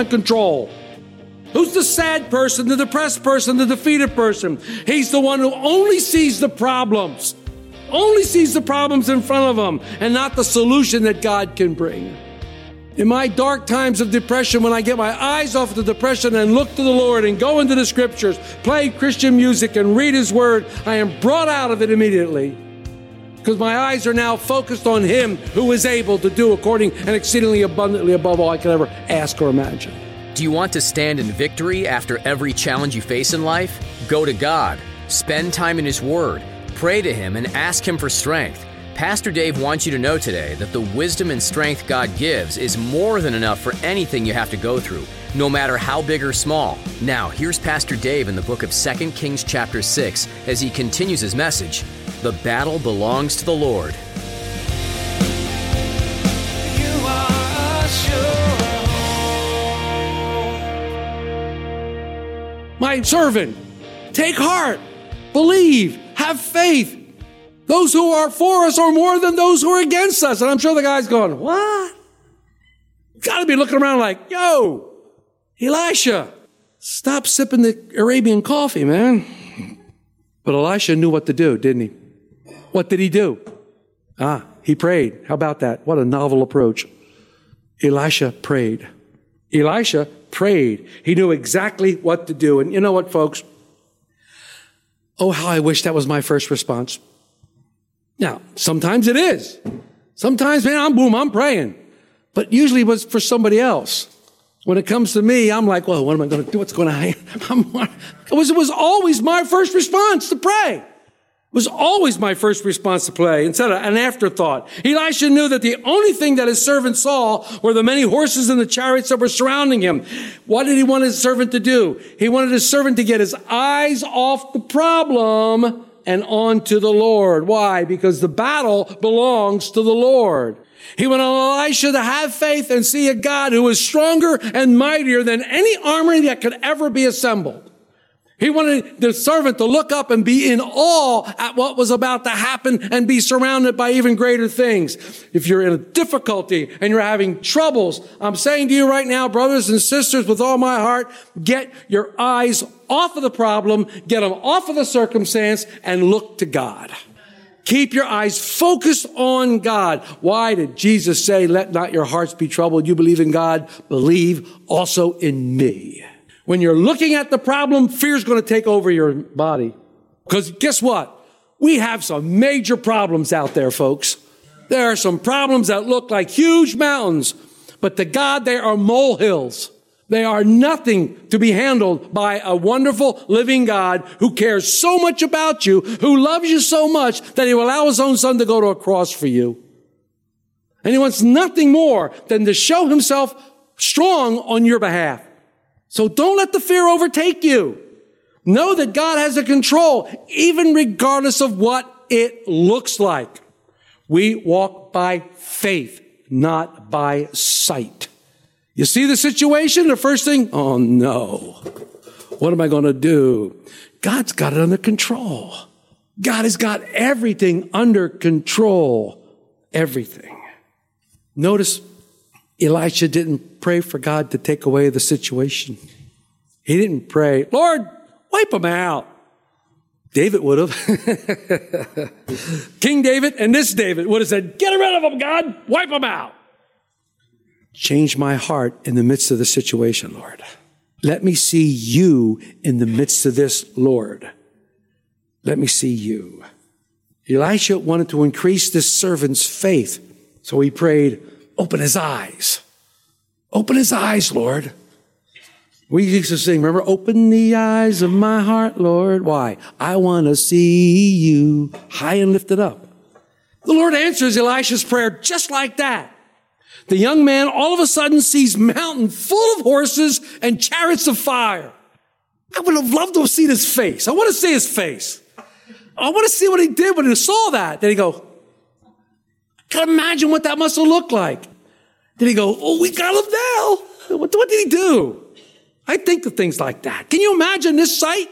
Under control. Who's the sad person, the depressed person, the defeated person? He's the one who only sees the problems, only sees the problems in front of him, and not the solution that God can bring. In my dark times of depression, when I get my eyes off the depression and look to the Lord and go into the scriptures, play Christian music and read His Word, I am brought out of it immediately. Because my eyes are now focused on Him who is able to do according and exceedingly abundantly above all I could ever ask or imagine. Do you want to stand in victory after every challenge you face in life? Go to God, spend time in His Word, pray to Him, and ask Him for strength. Pastor Dave wants you to know today that the wisdom and strength God gives is more than enough for anything you have to go through, no matter how big or small. Now, here's Pastor Dave in the book of 2 Kings, chapter 6, as he continues his message The battle belongs to the Lord. You are. My servant, take heart, believe, have faith. Those who are for us are more than those who are against us. And I'm sure the guy's going, What? Got to be looking around like, Yo, Elisha, stop sipping the Arabian coffee, man. But Elisha knew what to do, didn't he? What did he do? Ah, he prayed. How about that? What a novel approach. Elisha prayed. Elisha prayed. He knew exactly what to do. And you know what, folks? Oh, how I wish that was my first response. Now, sometimes it is. Sometimes, man, I'm boom, I'm praying. But usually it was for somebody else. When it comes to me, I'm like, well, what am I going to do? What's going to happen? It was, it was always my first response to pray. Was always my first response to play instead of an afterthought. Elisha knew that the only thing that his servant saw were the many horses and the chariots that were surrounding him. What did he want his servant to do? He wanted his servant to get his eyes off the problem and on to the Lord. Why? Because the battle belongs to the Lord. He wanted Elisha to have faith and see a God who is stronger and mightier than any army that could ever be assembled. He wanted the servant to look up and be in awe at what was about to happen and be surrounded by even greater things. If you're in a difficulty and you're having troubles, I'm saying to you right now, brothers and sisters, with all my heart, get your eyes off of the problem, get them off of the circumstance and look to God. Keep your eyes focused on God. Why did Jesus say, let not your hearts be troubled? You believe in God, believe also in me. When you're looking at the problem, fear's going to take over your body. Because guess what? We have some major problems out there, folks. There are some problems that look like huge mountains, but to God, they are molehills. They are nothing to be handled by a wonderful living God who cares so much about you, who loves you so much that he will allow his own son to go to a cross for you. And he wants nothing more than to show himself strong on your behalf. So don't let the fear overtake you. Know that God has a control, even regardless of what it looks like. We walk by faith, not by sight. You see the situation? The first thing, oh no. What am I going to do? God's got it under control. God has got everything under control. Everything. Notice Elisha didn't pray for God to take away the situation. He didn't pray, Lord, wipe them out. David would have. King David and this David would have said, Get rid of them, God, wipe them out. Change my heart in the midst of the situation, Lord. Let me see you in the midst of this, Lord. Let me see you. Elisha wanted to increase this servant's faith, so he prayed, Open his eyes. Open his eyes, Lord. We used to sing, remember, open the eyes of my heart, Lord. Why? I want to see you high and lifted up. The Lord answers Elisha's prayer just like that. The young man all of a sudden sees mountain full of horses and chariots of fire. I would have loved to have seen his face. I want to see his face. I want to see what he did when he saw that. Did he go, can imagine what that must have looked like. Did he go, oh, we got him now? What, what did he do? I think of things like that. Can you imagine this sight?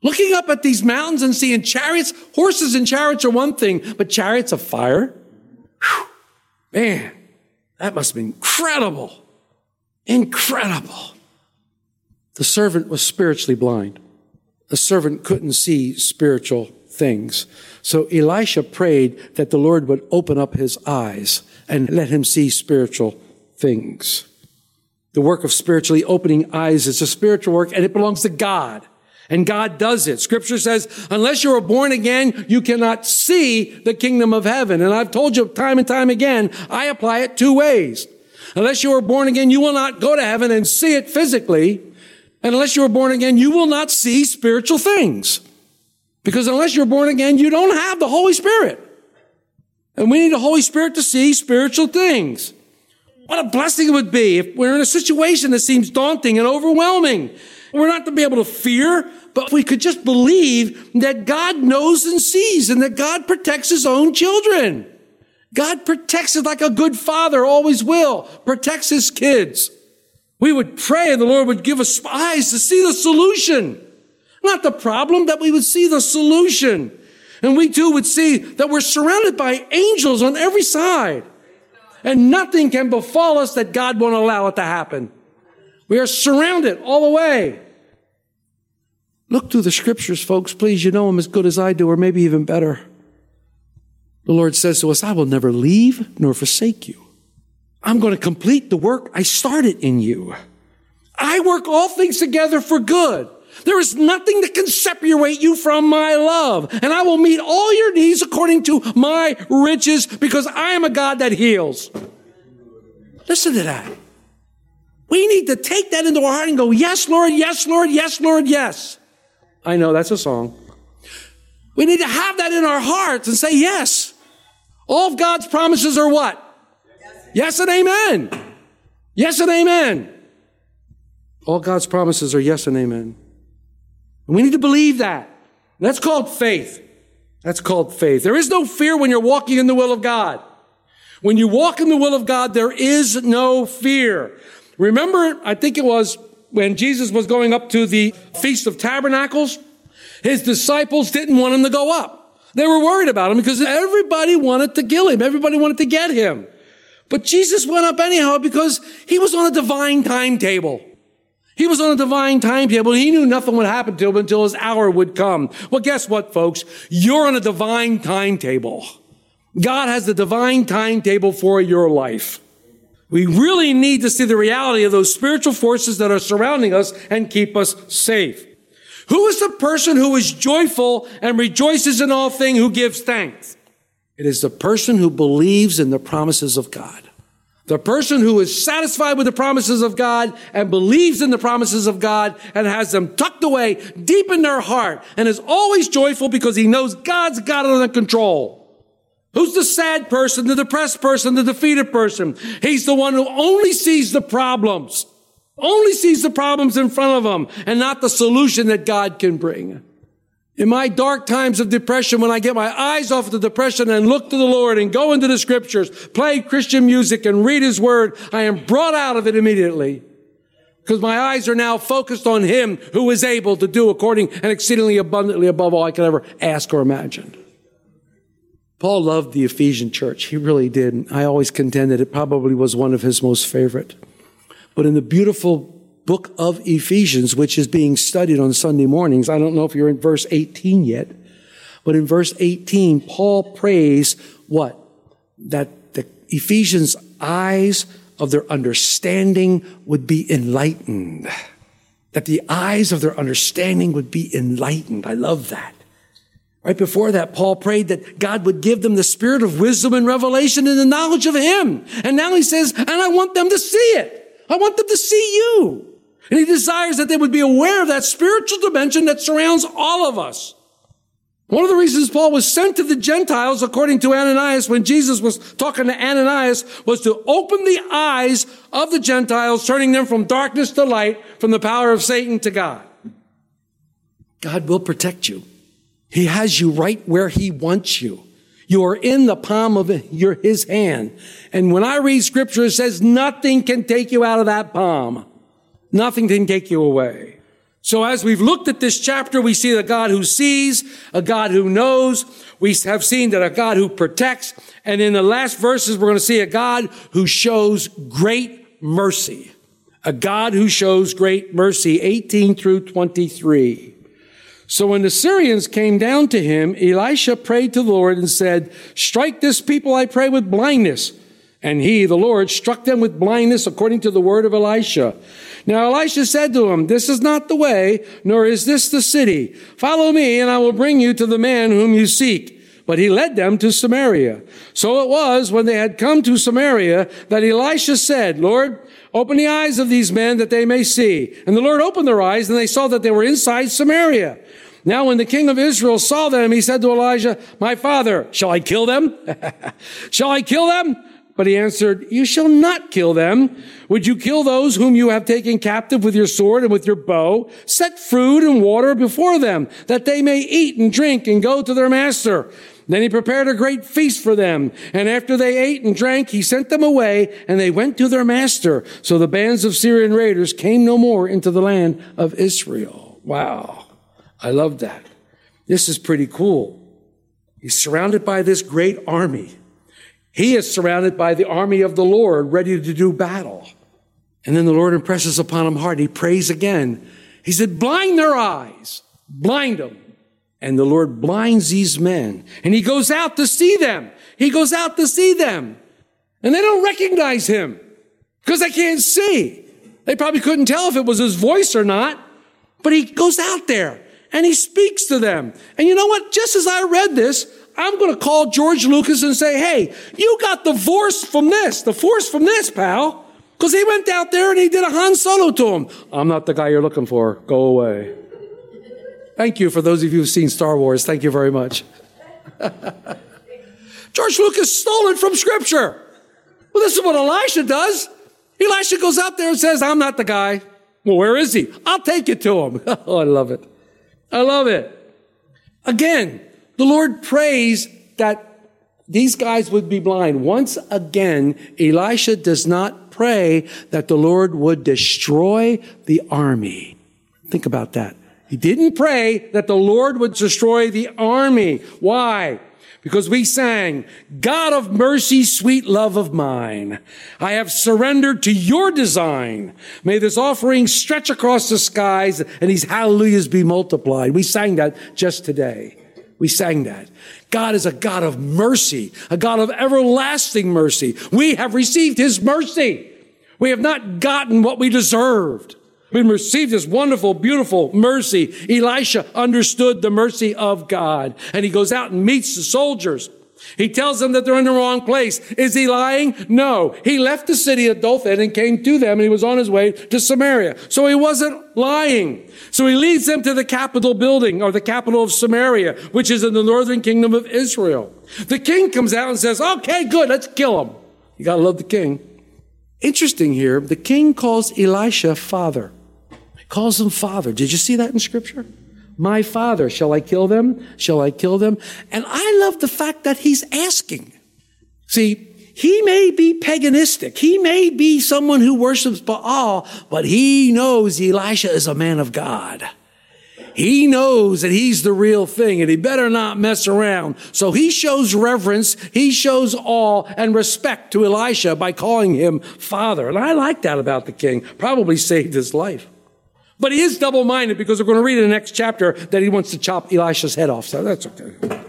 Looking up at these mountains and seeing chariots, horses and chariots are one thing, but chariots of fire? Whew. Man, that must have been incredible. Incredible. The servant was spiritually blind. The servant couldn't see spiritual things. So Elisha prayed that the Lord would open up his eyes and let him see spiritual things. The work of spiritually opening eyes is a spiritual work and it belongs to God. And God does it. Scripture says, unless you are born again, you cannot see the kingdom of heaven. And I've told you time and time again, I apply it two ways. Unless you are born again, you will not go to heaven and see it physically. And unless you are born again, you will not see spiritual things. Because unless you're born again, you don't have the Holy Spirit. And we need the Holy Spirit to see spiritual things. What a blessing it would be if we're in a situation that seems daunting and overwhelming. We're not to be able to fear, but if we could just believe that God knows and sees and that God protects his own children. God protects it like a good father always will, protects his kids. We would pray and the Lord would give us eyes to see the solution. Not the problem, that we would see the solution. And we too would see that we're surrounded by angels on every side. And nothing can befall us that God won't allow it to happen. We are surrounded all the way. Look through the scriptures, folks. Please, you know them as good as I do, or maybe even better. The Lord says to us, I will never leave nor forsake you. I'm going to complete the work I started in you. I work all things together for good. There is nothing that can separate you from my love. And I will meet all your needs according to my riches because I am a God that heals. Listen to that. We need to take that into our heart and go, yes, Lord, yes, Lord, yes, Lord, yes. I know that's a song. We need to have that in our hearts and say yes. All of God's promises are what? Yes and amen. Yes and amen. All God's promises are yes and amen. And we need to believe that. That's called faith. That's called faith. There is no fear when you're walking in the will of God. When you walk in the will of God, there is no fear. Remember, I think it was when Jesus was going up to the Feast of Tabernacles, his disciples didn't want him to go up. They were worried about him because everybody wanted to kill him. Everybody wanted to get him. But Jesus went up anyhow because he was on a divine timetable. He was on a divine timetable. He knew nothing would happen to him until his hour would come. Well, guess what, folks? You're on a divine timetable. God has the divine timetable for your life. We really need to see the reality of those spiritual forces that are surrounding us and keep us safe. Who is the person who is joyful and rejoices in all things who gives thanks? It is the person who believes in the promises of God. The person who is satisfied with the promises of God and believes in the promises of God and has them tucked away deep in their heart and is always joyful because he knows God's got it under control. Who's the sad person, the depressed person, the defeated person? He's the one who only sees the problems, only sees the problems in front of him and not the solution that God can bring. In my dark times of depression, when I get my eyes off the depression and look to the Lord and go into the scriptures, play Christian music and read his word, I am brought out of it immediately. Because my eyes are now focused on him who is able to do according and exceedingly abundantly above all I could ever ask or imagine. Paul loved the Ephesian church. He really did. I always contend that it probably was one of his most favorite. But in the beautiful book of Ephesians, which is being studied on Sunday mornings, I don't know if you're in verse 18 yet, but in verse 18, Paul prays what? That the Ephesians' eyes of their understanding would be enlightened. That the eyes of their understanding would be enlightened. I love that. Right before that, Paul prayed that God would give them the spirit of wisdom and revelation and the knowledge of Him. And now he says, and I want them to see it. I want them to see you. And he desires that they would be aware of that spiritual dimension that surrounds all of us. One of the reasons Paul was sent to the Gentiles, according to Ananias, when Jesus was talking to Ananias, was to open the eyes of the Gentiles, turning them from darkness to light, from the power of Satan to God. God will protect you. He has you right where he wants you. You are in the palm of his hand. And when I read scripture, it says nothing can take you out of that palm. Nothing can take you away. So as we've looked at this chapter, we see a God who sees, a God who knows. We have seen that a God who protects. And in the last verses, we're going to see a God who shows great mercy. A God who shows great mercy, 18 through 23. So when the Syrians came down to him, Elisha prayed to the Lord and said, strike this people, I pray, with blindness. And he, the Lord, struck them with blindness according to the word of Elisha. Now Elisha said to him, This is not the way, nor is this the city. Follow me, and I will bring you to the man whom you seek. But he led them to Samaria. So it was when they had come to Samaria that Elisha said, Lord, open the eyes of these men that they may see. And the Lord opened their eyes, and they saw that they were inside Samaria. Now, when the king of Israel saw them, he said to Elijah, My father, shall I kill them? shall I kill them? But he answered, You shall not kill them. Would you kill those whom you have taken captive with your sword and with your bow? Set food and water before them, that they may eat and drink and go to their master. Then he prepared a great feast for them. And after they ate and drank, he sent them away and they went to their master. So the bands of Syrian raiders came no more into the land of Israel. Wow. I love that. This is pretty cool. He's surrounded by this great army. He is surrounded by the army of the Lord ready to do battle. And then the Lord impresses upon him hard. He prays again. He said, blind their eyes, blind them. And the Lord blinds these men and he goes out to see them. He goes out to see them and they don't recognize him because they can't see. They probably couldn't tell if it was his voice or not, but he goes out there and he speaks to them. And you know what? Just as I read this, I'm going to call George Lucas and say, Hey, you got the force from this, the force from this, pal. Because he went out there and he did a Han Solo to him. I'm not the guy you're looking for. Go away. Thank you for those of you who've seen Star Wars. Thank you very much. George Lucas stole it from Scripture. Well, this is what Elisha does. Elisha goes out there and says, I'm not the guy. Well, where is he? I'll take you to him. oh, I love it. I love it. Again, the Lord prays that these guys would be blind. Once again, Elisha does not pray that the Lord would destroy the army. Think about that. He didn't pray that the Lord would destroy the army. Why? Because we sang, God of mercy, sweet love of mine, I have surrendered to your design. May this offering stretch across the skies and these hallelujahs be multiplied. We sang that just today. We sang that. God is a God of mercy, a God of everlasting mercy. We have received his mercy. We have not gotten what we deserved. We received this wonderful, beautiful mercy. Elisha understood the mercy of God and he goes out and meets the soldiers. He tells them that they're in the wrong place. Is he lying? No. He left the city of Dothan and came to them and he was on his way to Samaria. So he wasn't lying. So he leads them to the capital building or the capital of Samaria, which is in the northern kingdom of Israel. The king comes out and says, okay, good, let's kill him. You gotta love the king. Interesting here, the king calls Elisha father. He calls him father. Did you see that in scripture? My father, shall I kill them? Shall I kill them? And I love the fact that he's asking. See, he may be paganistic. He may be someone who worships Baal, but he knows Elisha is a man of God. He knows that he's the real thing and he better not mess around. So he shows reverence, he shows awe and respect to Elisha by calling him father. And I like that about the king. Probably saved his life. But he is double minded because we're going to read in the next chapter that he wants to chop Elisha's head off. So that's okay.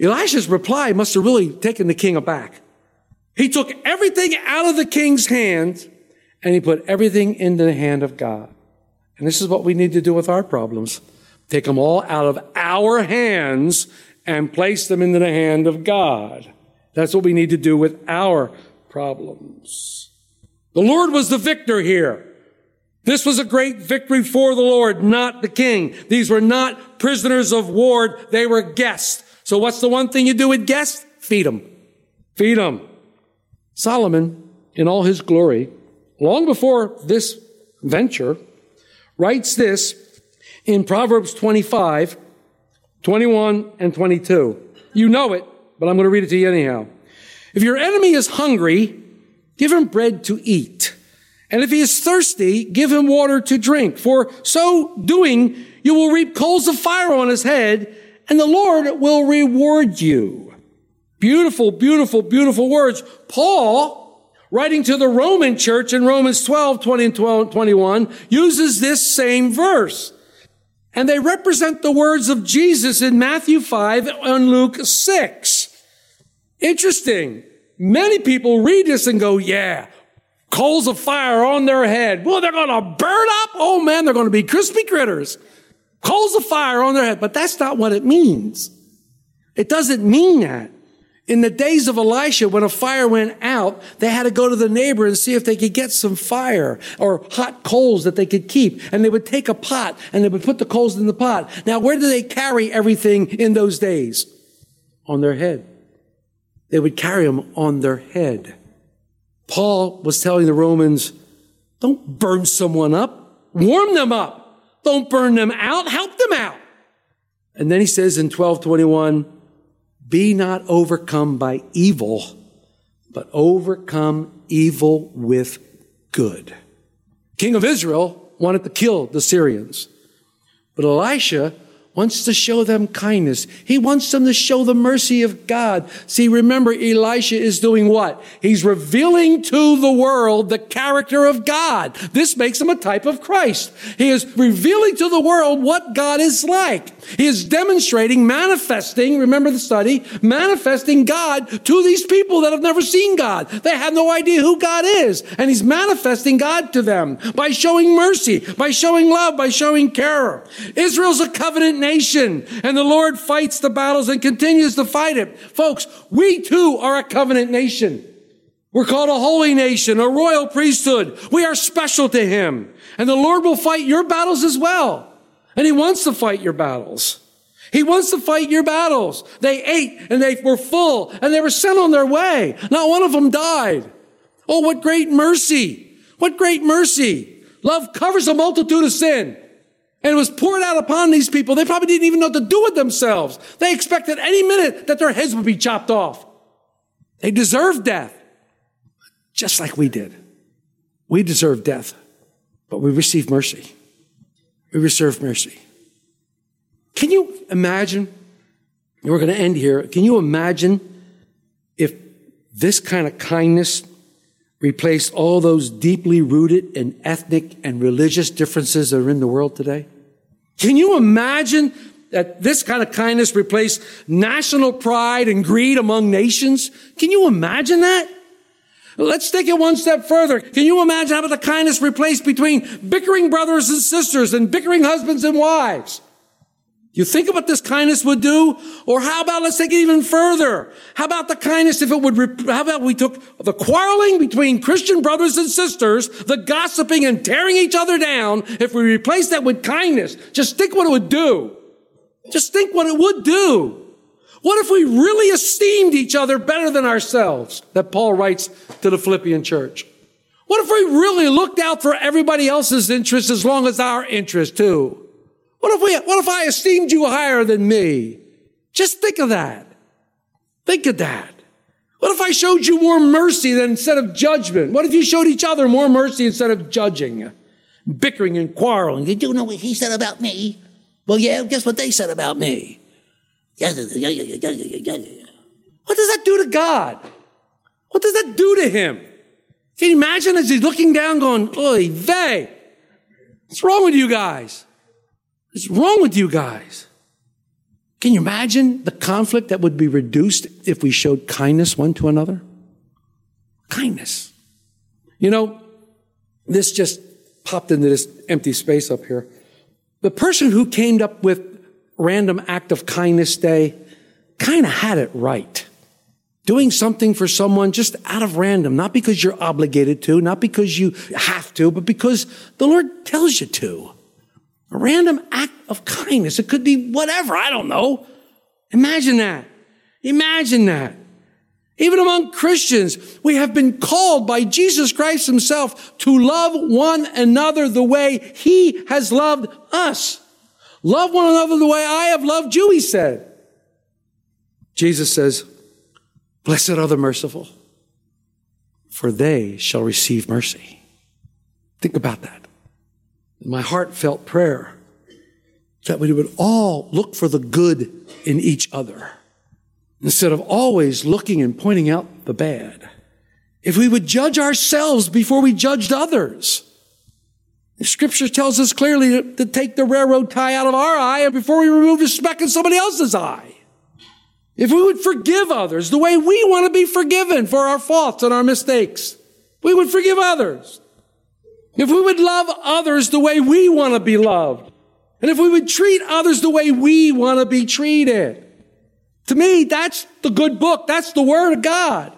Elisha's reply must have really taken the king aback. He took everything out of the king's hand and he put everything into the hand of God. And this is what we need to do with our problems. Take them all out of our hands and place them into the hand of God. That's what we need to do with our problems. The Lord was the victor here. This was a great victory for the Lord, not the king. These were not prisoners of war. They were guests. So what's the one thing you do with guests? Feed them. Feed them. Solomon, in all his glory, long before this venture, writes this in Proverbs 25, 21 and 22. You know it, but I'm going to read it to you anyhow. If your enemy is hungry, give him bread to eat. And if he is thirsty, give him water to drink. For so doing, you will reap coals of fire on his head, and the Lord will reward you. Beautiful, beautiful, beautiful words. Paul, writing to the Roman church in Romans 12, 20 and 12, 21, uses this same verse. And they represent the words of Jesus in Matthew 5 and Luke 6. Interesting. Many people read this and go, yeah, coals of fire on their head. Well, they're going to burn up. Oh man, they're going to be crispy critters. Coals of fire on their head. But that's not what it means. It doesn't mean that. In the days of Elisha, when a fire went out, they had to go to the neighbor and see if they could get some fire or hot coals that they could keep. And they would take a pot and they would put the coals in the pot. Now, where do they carry everything in those days? On their head. They would carry them on their head. Paul was telling the Romans, don't burn someone up. Warm them up. Don't burn them out. Help them out. And then he says in 1221, be not overcome by evil, but overcome evil with good. King of Israel wanted to kill the Syrians, but Elisha wants to show them kindness. He wants them to show the mercy of God. See, remember, Elisha is doing what? He's revealing to the world the character of God. This makes him a type of Christ. He is revealing to the world what God is like. He is demonstrating, manifesting, remember the study, manifesting God to these people that have never seen God. They have no idea who God is. And he's manifesting God to them by showing mercy, by showing love, by showing care. Israel's a covenant nation and the Lord fights the battles and continues to fight it. Folks, we too are a covenant nation. We're called a holy nation, a royal priesthood. We are special to him. And the Lord will fight your battles as well. And he wants to fight your battles. He wants to fight your battles. They ate and they were full and they were sent on their way. Not one of them died. Oh, what great mercy. What great mercy. Love covers a multitude of sin. And it was poured out upon these people. They probably didn't even know what to do with themselves. They expected any minute that their heads would be chopped off. They deserved death. Just like we did. We deserve death, but we receive mercy. We receive mercy. Can you imagine? We're going to end here. Can you imagine if this kind of kindness replaced all those deeply rooted and ethnic and religious differences that are in the world today? Can you imagine that this kind of kindness replaced national pride and greed among nations? Can you imagine that? Let's take it one step further. Can you imagine how about the kindness replaced between bickering brothers and sisters and bickering husbands and wives? You think what this kindness would do? Or how about, let's take it even further. How about the kindness if it would, rep- how about we took the quarreling between Christian brothers and sisters, the gossiping and tearing each other down, if we replace that with kindness, just think what it would do. Just think what it would do. What if we really esteemed each other better than ourselves? That Paul writes to the Philippian church. What if we really looked out for everybody else's interests as long as our interest too? What if we, what if I esteemed you higher than me? Just think of that. Think of that. What if I showed you more mercy than instead of judgment? What if you showed each other more mercy instead of judging, bickering and quarreling? You know what he said about me? Well, yeah, guess what they said about me? What does that do to God? What does that do to him? Can you imagine as he's looking down going, oy vey, what's wrong with you guys? What's wrong with you guys? Can you imagine the conflict that would be reduced if we showed kindness one to another? Kindness. You know, this just popped into this empty space up here. The person who came up with random act of kindness day kind of had it right. Doing something for someone just out of random, not because you're obligated to, not because you have to, but because the Lord tells you to. A random act of kindness. It could be whatever. I don't know. Imagine that. Imagine that. Even among Christians, we have been called by Jesus Christ himself to love one another the way he has loved us. Love one another the way I have loved you, he said. Jesus says, blessed are the merciful, for they shall receive mercy. Think about that. My heartfelt prayer that we would all look for the good in each other instead of always looking and pointing out the bad. If we would judge ourselves before we judged others. The scripture tells us clearly to, to take the railroad tie out of our eye before we remove the speck in somebody else's eye. If we would forgive others the way we want to be forgiven for our faults and our mistakes, we would forgive others. If we would love others the way we want to be loved, and if we would treat others the way we want to be treated. To me, that's the good book. That's the word of God.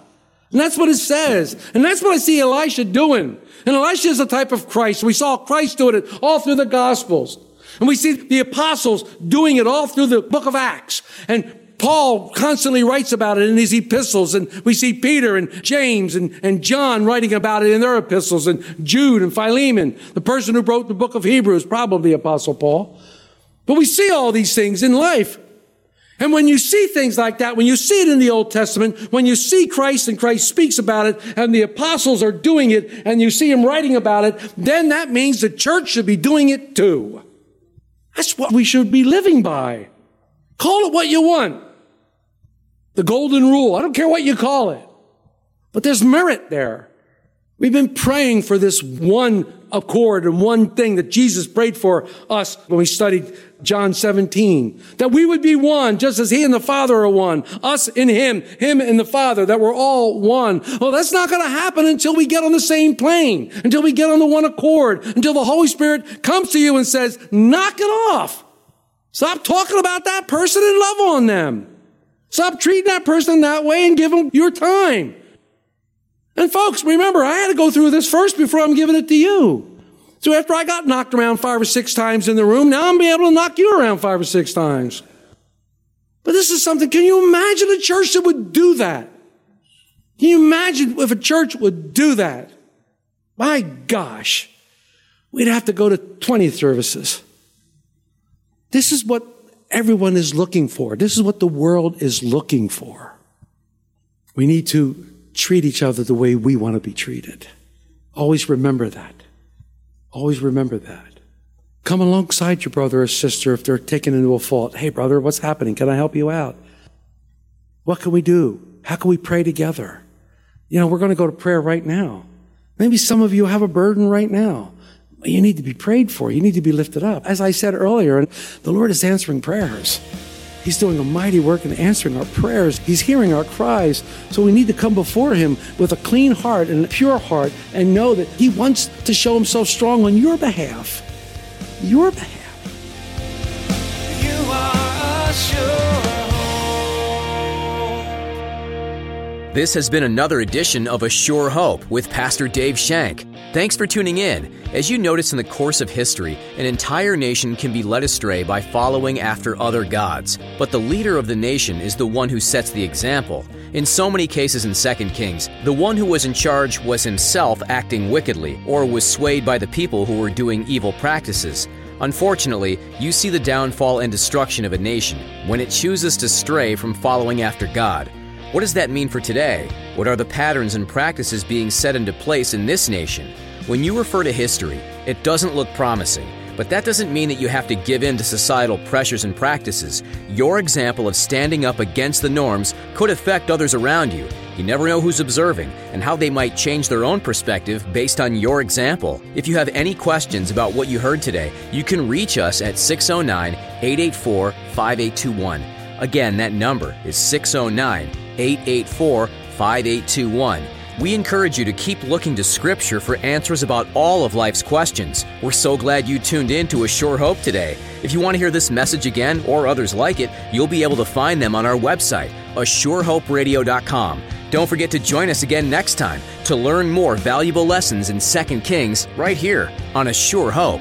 And that's what it says. And that's what I see Elisha doing. And Elisha is a type of Christ. We saw Christ doing it all through the Gospels. And we see the apostles doing it all through the book of Acts. And Paul constantly writes about it in his epistles, and we see Peter and James and, and John writing about it in their epistles, and Jude and Philemon, the person who wrote the book of Hebrews, probably Apostle Paul. But we see all these things in life. And when you see things like that, when you see it in the Old Testament, when you see Christ and Christ speaks about it, and the apostles are doing it, and you see him writing about it, then that means the church should be doing it too. That's what we should be living by. Call it what you want. The golden rule. I don't care what you call it. But there's merit there. We've been praying for this one accord and one thing that Jesus prayed for us when we studied John 17. That we would be one, just as He and the Father are one. Us in Him, Him and the Father, that we're all one. Well, that's not going to happen until we get on the same plane, until we get on the one accord, until the Holy Spirit comes to you and says, knock it off. Stop talking about that person and love on them. Stop treating that person that way and give them your time. And folks, remember, I had to go through this first before I'm giving it to you. So after I got knocked around five or six times in the room, now I'm being able to knock you around five or six times. But this is something, can you imagine a church that would do that? Can you imagine if a church would do that? My gosh, we'd have to go to 20 services. This is what everyone is looking for. This is what the world is looking for. We need to treat each other the way we want to be treated. Always remember that. Always remember that. Come alongside your brother or sister if they're taken into a fault. Hey, brother, what's happening? Can I help you out? What can we do? How can we pray together? You know, we're going to go to prayer right now. Maybe some of you have a burden right now. You need to be prayed for. You need to be lifted up. As I said earlier, the Lord is answering prayers. He's doing a mighty work in answering our prayers. He's hearing our cries. So we need to come before Him with a clean heart and a pure heart and know that He wants to show Himself strong on your behalf. Your behalf. You are a This has been another edition of A Sure Hope with Pastor Dave Shank. Thanks for tuning in. As you notice in the course of history, an entire nation can be led astray by following after other gods. But the leader of the nation is the one who sets the example. In so many cases in 2 Kings, the one who was in charge was himself acting wickedly or was swayed by the people who were doing evil practices. Unfortunately, you see the downfall and destruction of a nation when it chooses to stray from following after God. What does that mean for today? What are the patterns and practices being set into place in this nation? When you refer to history, it doesn't look promising, but that doesn't mean that you have to give in to societal pressures and practices. Your example of standing up against the norms could affect others around you. You never know who's observing and how they might change their own perspective based on your example. If you have any questions about what you heard today, you can reach us at 609 884 5821. Again, that number is 609 884 5821. We encourage you to keep looking to Scripture for answers about all of life's questions. We're so glad you tuned in to A Sure Hope today. If you want to hear this message again or others like it, you'll be able to find them on our website, ASureHopeRadio.com. Don't forget to join us again next time to learn more valuable lessons in 2 Kings right here on A Sure Hope.